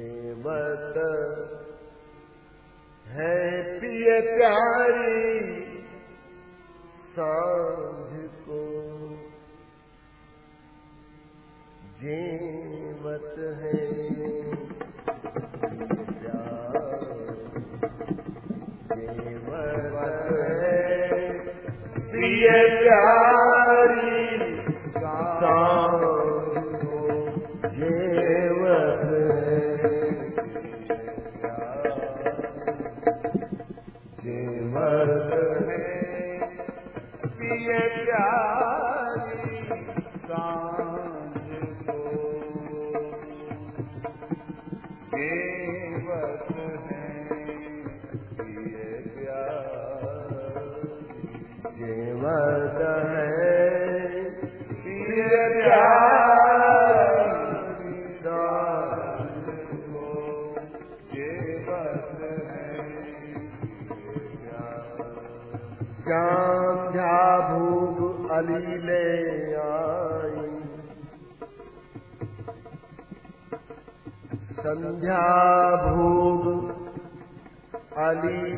जेवत है पिय प्यारी सांझ को। जेवत है जेवत संध्या भोग अली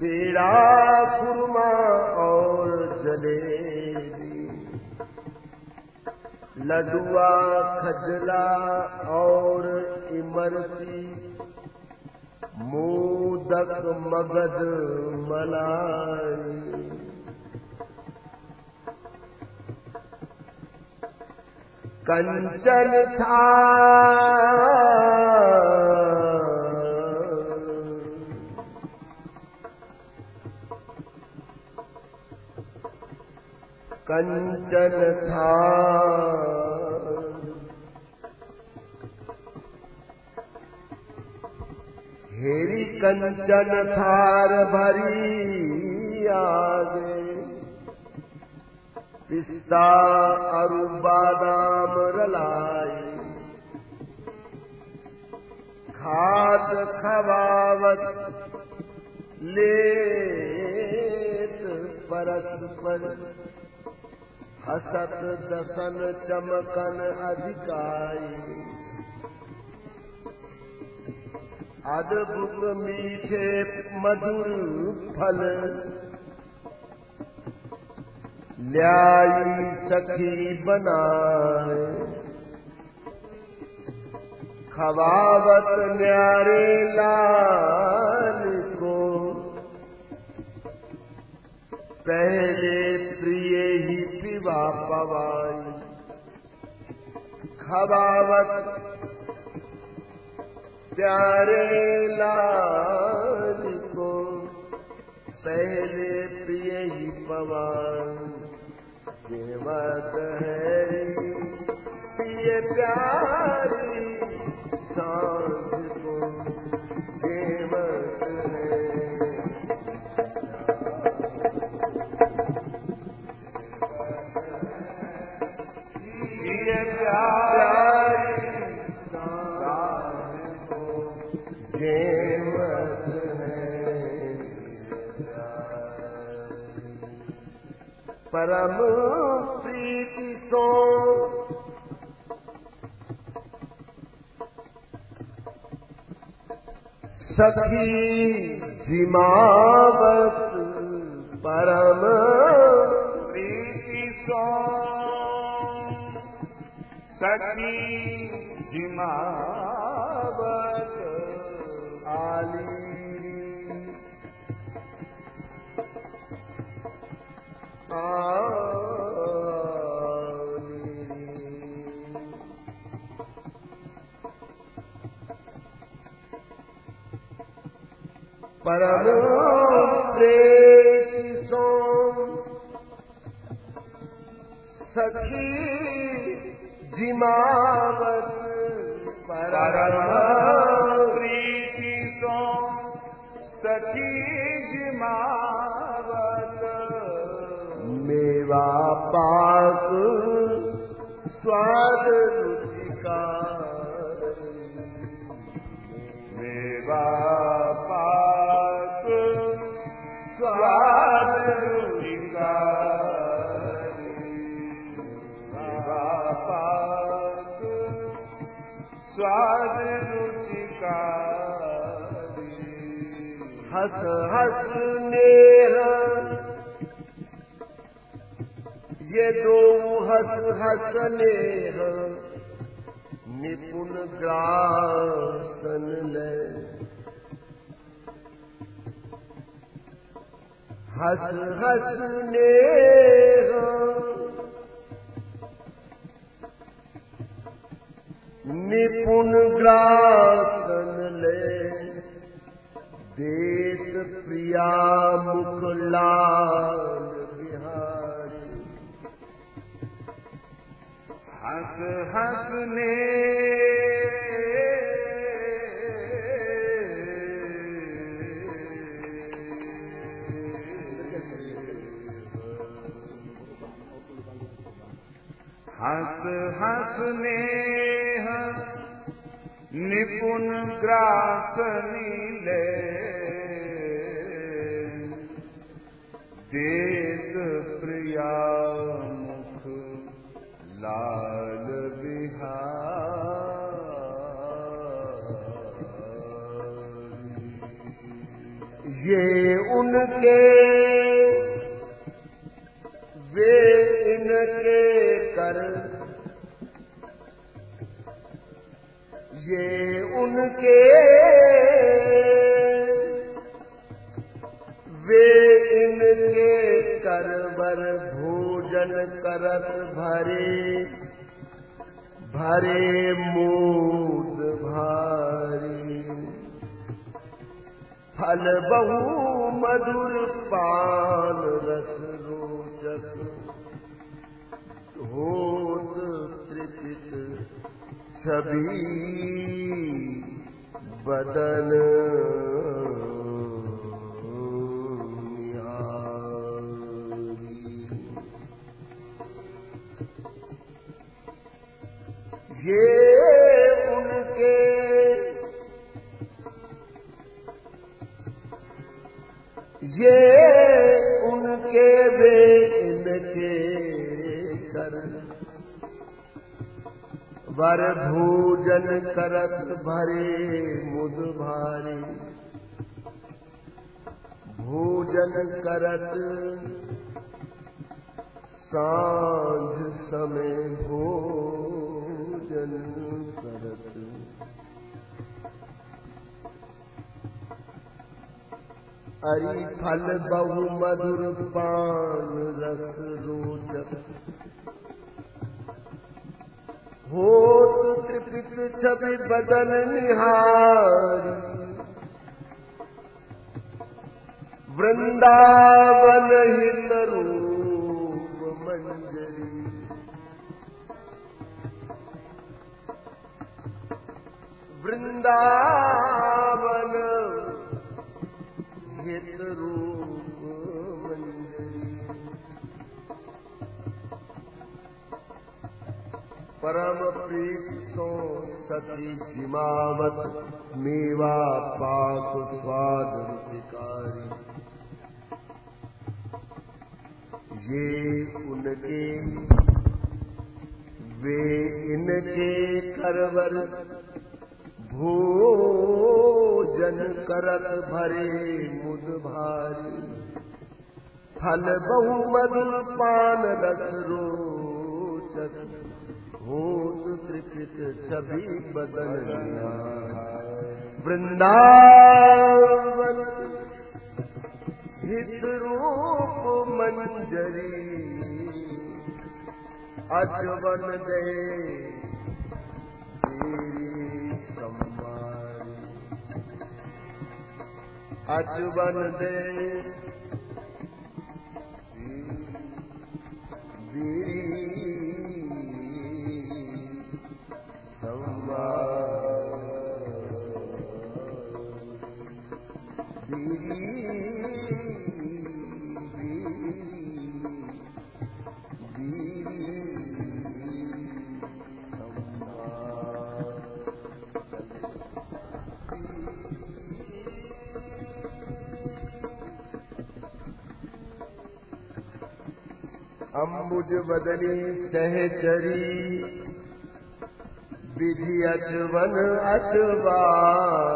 पेड़ा खुरमा और जलेबी। लडुआ खजला और इमरती। मोदक मगध मलाई कंचन था। कंचन था। हेरी कंचन थार भरी आगे पिस्ता अरु बादाम रलाई। खाद खवावत लेत परस्पर हसत दसन चमकन अधिकाई। अद्भुत मीठे मधुर फल ल्याई सखी बनाए। खवावत न्यारे लाल को। पहले प्रिय ही पिवा पवाई। खवावत प्यारे लाल परम प्रीति सो सखी जिमावत परम प्रीति सो सखी जिमावत आली प्रेति सो सखी परम प्रीति सो सखी जिमावत मेवा पाक स्वाद रुचिका मेवा पाक स्वाद रुचिकारी। मेवा पाक स्वाद रुचिकारी। हस नेह दो हस हस नेह निपुण ग्रासन ले। हस हस लाल बिहारी। ये उनके वे इनके कर। ये उनके वे इनके करवर भोजन करत भरे भरे मूद भारी। फल बहु मधुर पान रस रोचक। होत त्रिपित छवि बदन इनके कर वर भोजन करत भरे मुद भारी। भोजन करत सांझ समय फल बहु मधुर पान रस रोचक। होत त्रिपित छवि बदन निहारी। वृंदावन हित रूप वृंदावन प्रीत सो सती जिमावत मेवा पाक स्वाद रुचिकारी ये उनके वे इनके करवर भोजन करत भरे मुद भारी। फल बहु मधुर पान रस रोचक। होत त्रिपित छवि निहार। वृंदावन हित रूप मंजरी। अजवन दे अजवन दे बदनी सहचरी विधि अचवन अचवार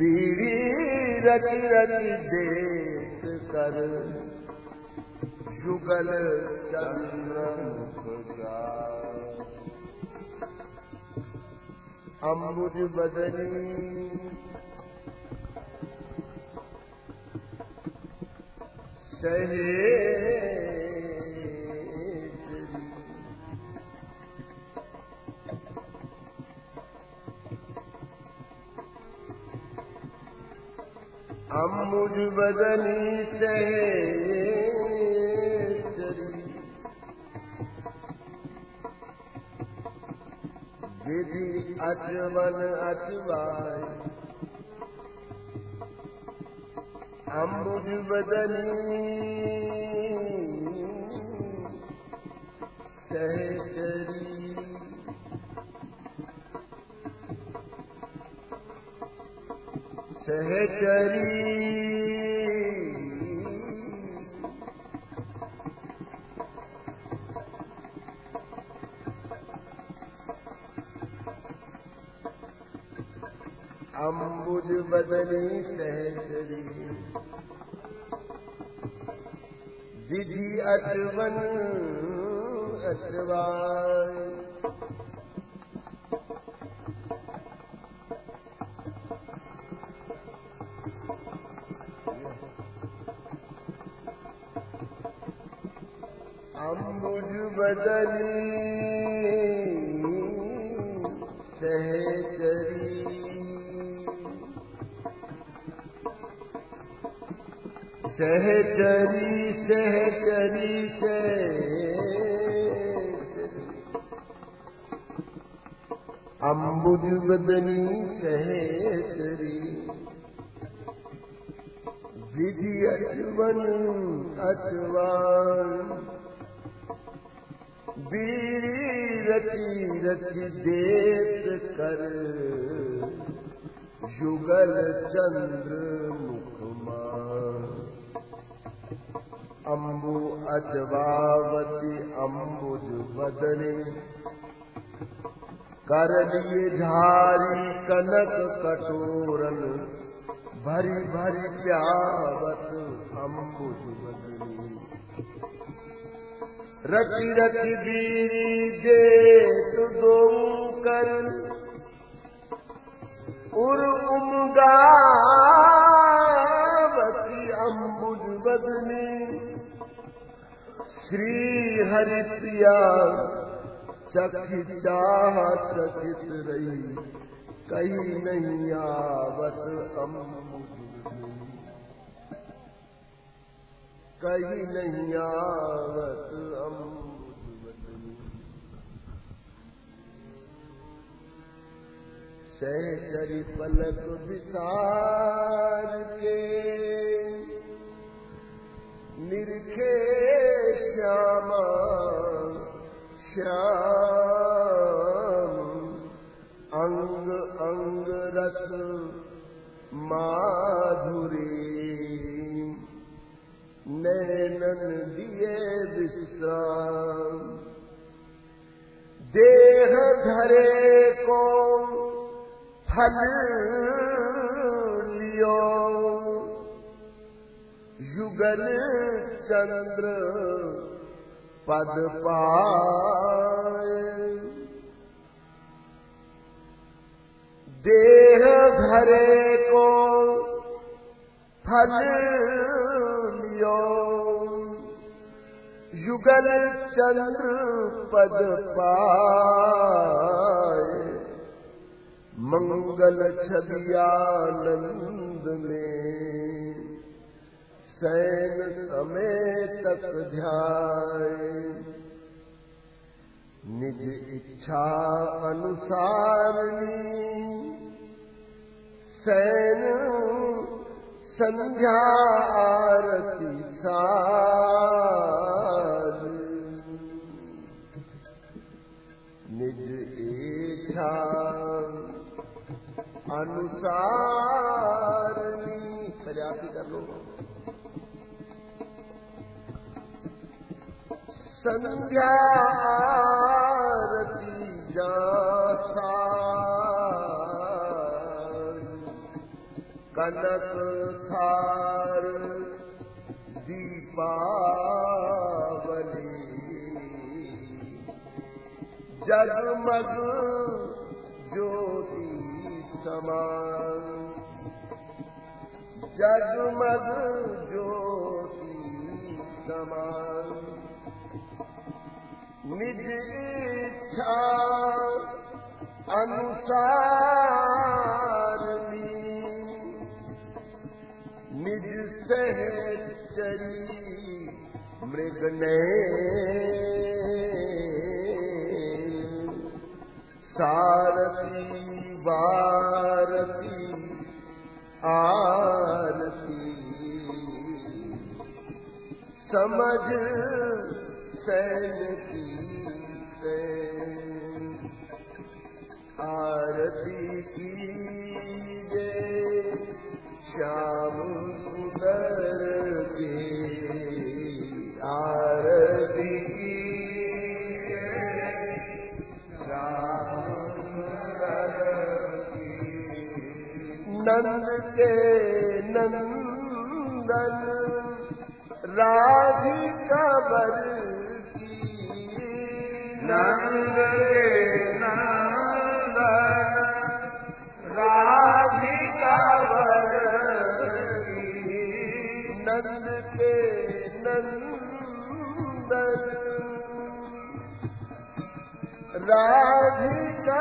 बीड़ी रच रच देत कर जुगल चंद्र मुख अम्बुज सहे अम्बुज बदनी विधि अचवन अचवाय बदनी सहचरी सहचरी अचवन अचवाय अम्बुज बदनी सहचरी अम्बुज बदनी सहचरी। विधि अचवन अचवान बीड़ी रची रची देत कर। युगल चंद्र अम्बु अजवावती अम्बुज बदने। लिए झारी कनक कटोरन भरी भरी प्यावत अम्बुज बदनी। रति रति बीरी दे दो कर उर उमगावती अम्बुज बदनी श्री हरि प्रिया चखी चाह चकित रही कहीं नहीं आवत बदनी कहीं नहीं आवत अम्बुज बदनी सहचरी पलक विसार के निरखे श्यामा श्याम अंग अंग रस माधुरी। नैनन दिए विश्राम देह धरे को फल लियो? युगल चंद्र पद पाए। देह धरे को फल लियो युगल चंद्र पद पाए। मंगल छबियानंद में सैन ध्याय। निज इच्छा अनुसारणी। सैन संध्या आरती सार। निज इच्छा कर लो कनक थार दीपावली जगमग ज्योति समान जगमग ज्योति समान निज इच्छा अनुसार मृगने सारथी वारती आरती समझ सैन की नंद के राधिका बर की। नंद नंदन नंद के नंदन राधिका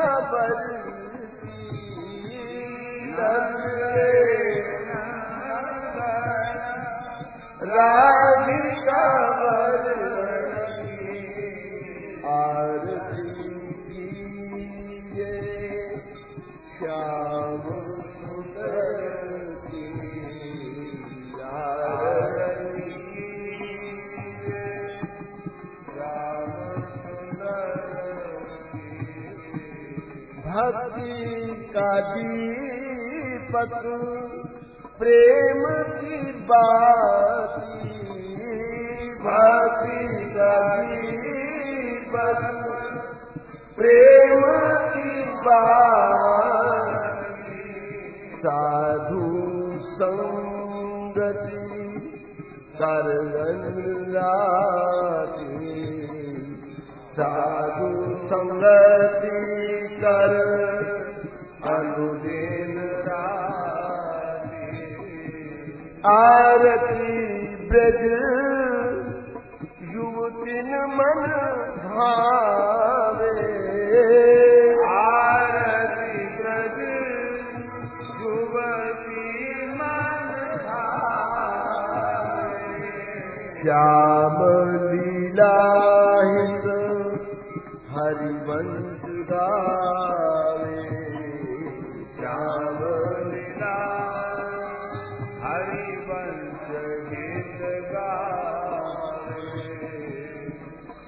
दीपक प्रेम की बाती भक्ति का दीपक प्रेम की बाती साधु संगति राती साधु संगति कर आरती ब्रज युवतिन मन भावे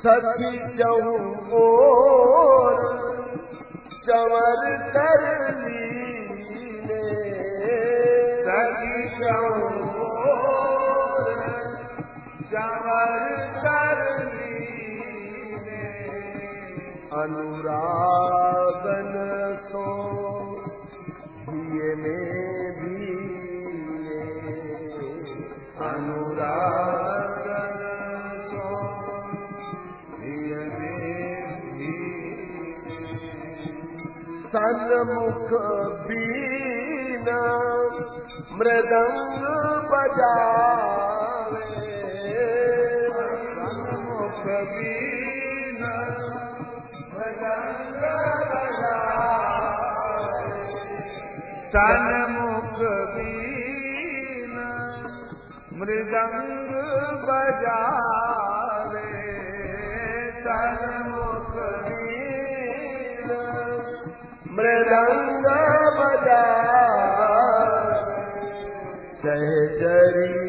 सखी और चवर कर सखी चौर चवर कर लीने अनुरागन सन्मुख बीना मृदंग बजावे सन्मुख बीन मृदंग बजावे सन्मुख बीन मृदंग सहचरी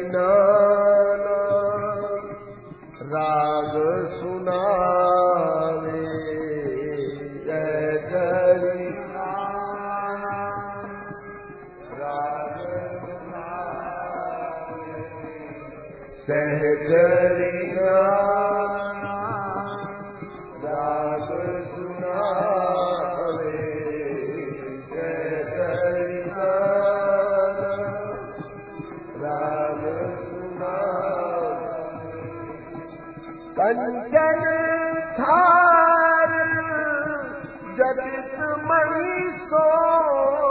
कंचन थार जगत मणि सोए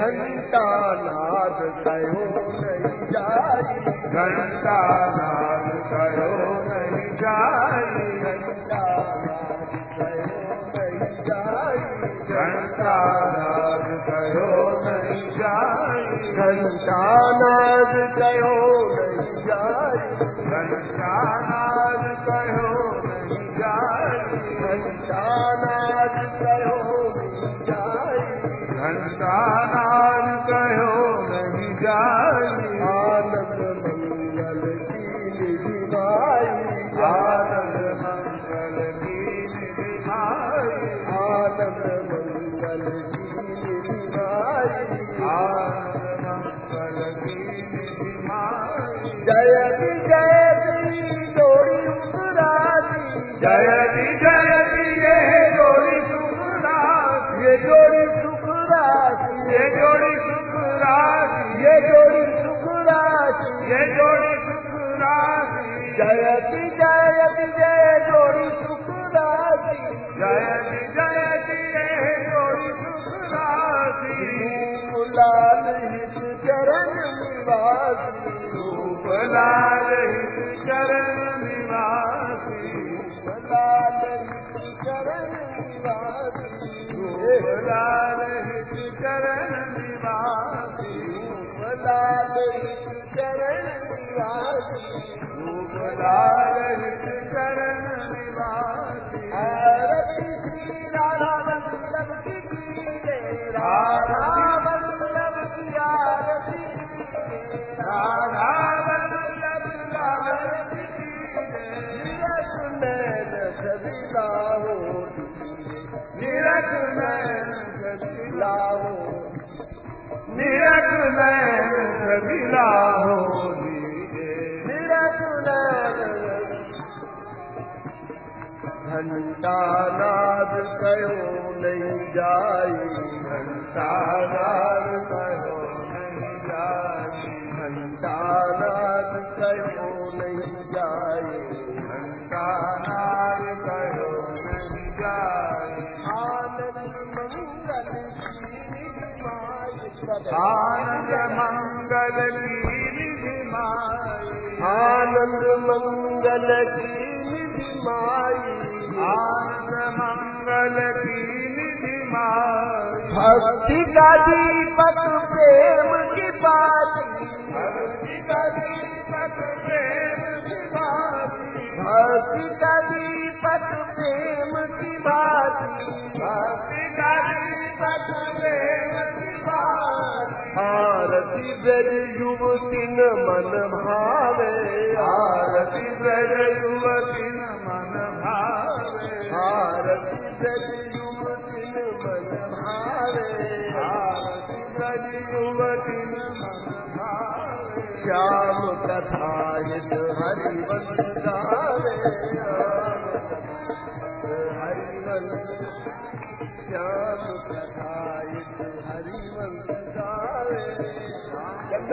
घंटा नाद कयो नहीं जाई घंटा नाद करो नहीं जाई घंटा नाद कयो नहीं जाई घंटा नाद करो नहीं जाई घंटा नाद कयो चरण घंटा नाद कयो नहीं जाई घंटा नाद कहो नहीं जाई घंटा नाद कयो नहीं जाई घंटा नाद कहो नहीं जाई आनंद मंगल आनंद मंगल की निधि माई आनंद मंगल की निधि माई आनंद मंगल की निधि भक्ति का दीपक प्रेम की बाती युवतिन मन भावे युवती न मन भावे ब्रज युवतिन मन भावे आरती ब्रज युवती न मन भावे। श्याम हित हरिवंश गावे